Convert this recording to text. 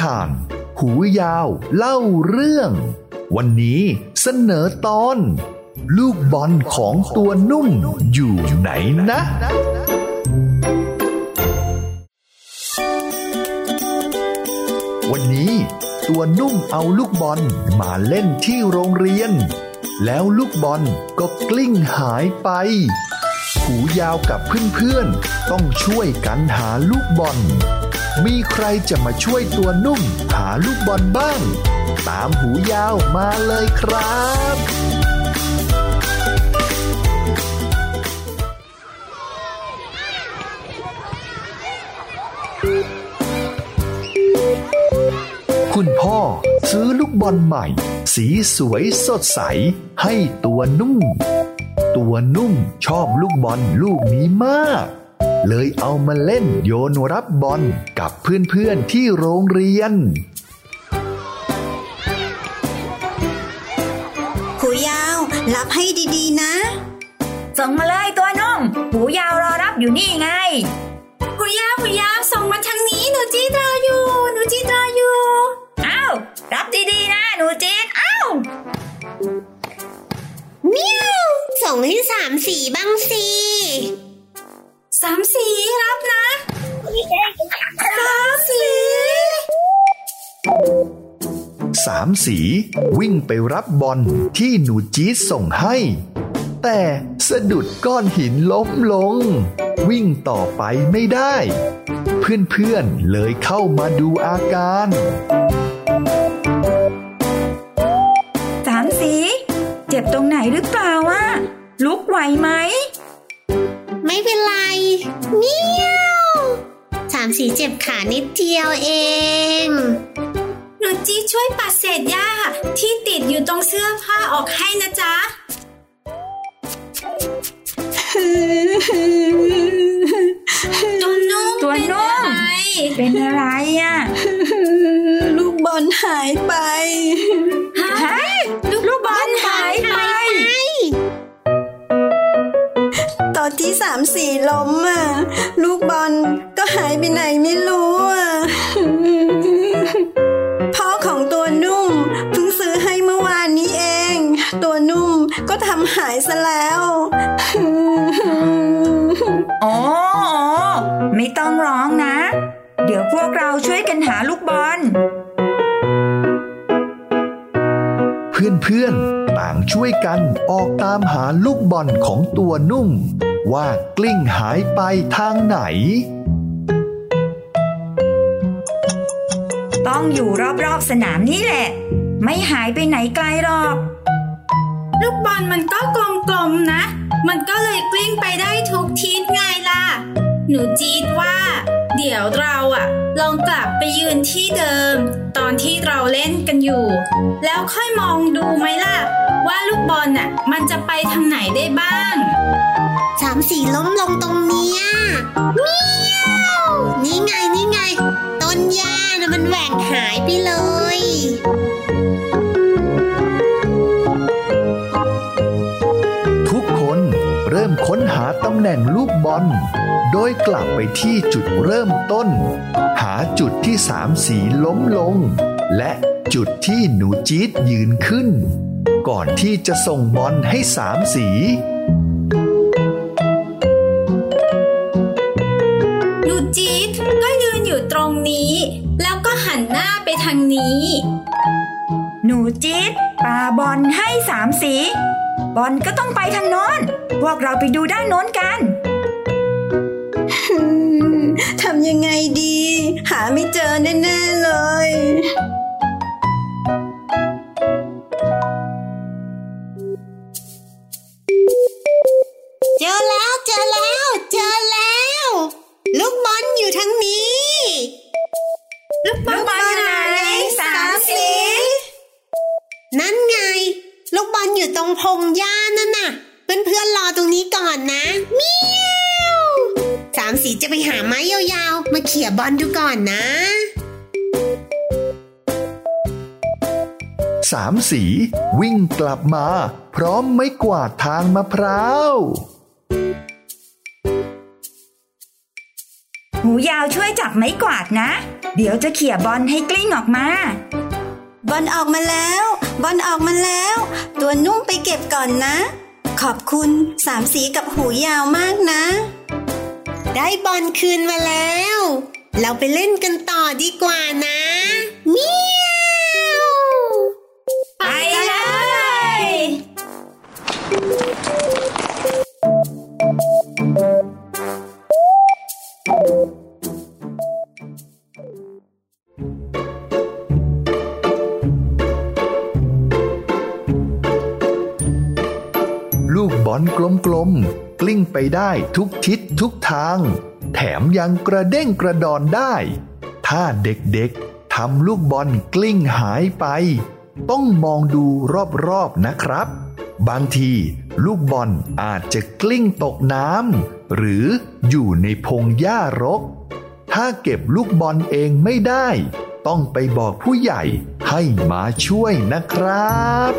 ทาน หูยาวเล่าเรื่อง วันนี้เสนอตอน ลูกบอลของตัวนุ่มอยู่ไหนนะ วันนี้ตัวนุ่มเอาลูกบอลมาเล่นที่โรงเรียน แล้วลูกบอลก็กลิ้งหายไป หูยาวกับเพื่อนๆ ต้องช่วยกันหาลูกบอล มีใครจะมาช่วยตัวนุ่ม หาลูกบอลบ้าง ตามหูยาวมาเลยครับ คุณพ่อซื้อลูกบอลใหม่ สีสวยสดใส ให้ตัวนุ่ม ตัวนุ่มชอบลูกบอลลูกนี้มาก เลยเอามาเล่นโยนรับบอลกับเพื่อนๆที่โรงเรียนหูยาวรับให้ดีๆนะ ส่งมาเลยตัวนุ่มหูยาวรอรับอยู่นี่ไงหูยาวหูยาวส่งมาทางนี้หนูจีดรออยู่หนูจีดรออยู่อ้าวรับดีๆนะหนูจีนอ้าวเมียวส่งให้สามสีบ้างสิ สามสีรับนะสามสีสามสีวิ่งไปรับบอลที่หนูจี๊ดส่งให้ แต่สะดุดก้อนหินล้มลง วิ่งต่อไปไม่ได้ เพื่อนๆเลยเข้ามาดูอาการสามสี เจ็บตรงไหนหรือเปล่าวะลุกไหวไหม ไม่เป็นไรเมียวสามสีเจ็บขานิดเดียวเองหนูจีช่วยปัดเศษหญ้าที่ติดอยู่ตรงเสื้อผ้าออกให้นะจ๊ะ ที่สามสี่ล้มอะ ลูกบอลก็หายไปไหนไม่รู้อะ พ่อของตัวนุ่มเพิ่งซื้อให้เมื่อวานนี้เอง ตัวนุ่มก็ทำหายซะแล้วอ๋ออ๋อไม่ต้องร้องนะ เดี๋ยวพวกเราช่วยกันหาลูกบอล เพื่อนๆต่างช่วยกันออกตามหาลูกบอลของตัวนุ่ม ว่ากลิ้งหายไปทางไหน ต้องอยู่รอบๆสนามนี่แหละ ไม่หายไปไหนไกลหรอก ลูกบอลมันก็กลมๆนะ มันก็เลยกลิ้งไปได้ทุกทิศไงล่ะ หนูจีดว่า เดี๋ยวเราอะลองกลับไปยืนที่เดิม ตอนที่เราเล่นกันอยู่ แล้วค่อยมองดูไหมล่ะ ว่าลูกบอลน่ะ มันจะไปทางไหนได้บ้าง สามสีล้มลงตรงเนี้ยเมียวนี่ไงนี่ไง ต้นหญ้านะมันแหว่งหายไปเลย ทุกคนเริ่มค้นหาตำแหน่งลูกบอล โดยกลับไปที่จุดเริ่มต้น หาจุดที่สามสีล้มลง และจุดที่หนูจี๊ดยืนขึ้น ก่อนที่จะส่งบอลให้สามสี จี๊ดก็ยืนอยู่ตรงนี้ แล้วก็หันหน้าไปทางนี้ หนูจี๊ดปาบอลให้สามสี บอลก็ต้องไปทางโน้น พวกเราไปดูด้านโน้นกันทำยังไงดี หาไม่เจอแน่ ๆ เล ลูกบอลลูกบอลอยู่ไหนสามสีนั่นไง ลูกบอลอยู่ตรงพงหญ้านั่นน่ะ เพื่อนๆรอตรงนี้ก่อนนะเมียวสามสีจะไปหาไม้ยาวๆ มาเขี่ยบอลดูก่อนนะสามสีวิ่งกลับมา พร้อมไม้กวาดทางมะพร้าวหูยาวช่วยจับไม้กวาดนะ เดี๋ยวจะเขี่ยบอลให้กลิ้งออกมา บอลออกมาแล้ว บอลออกมาแล้ว ตัวนุ่มไปเก็บก่อนนะ ขอบคุณสามสีกับหูยาวมากนะ ได้บอลคืนมาแล้ว เราไปเล่นกันต่อดีกว่านะ อลกลมๆกลิ้งไปได้ทุกทิศทุกทาง แถมยังกระเด้งกระดอนได้ ถ้าเด็กๆทำลูกบอลกลิ้งหายไป ต้องมองดูรอบๆนะครับ บางทีลูกบอลอาจจะกลิ้งตกน้ำหรืออยู่ในพงหญ้ารก ถ้าเก็บลูกบอลเองไม่ได้ ต้องไปบอกผู้ใหญ่ให้มาช่วยนะครับ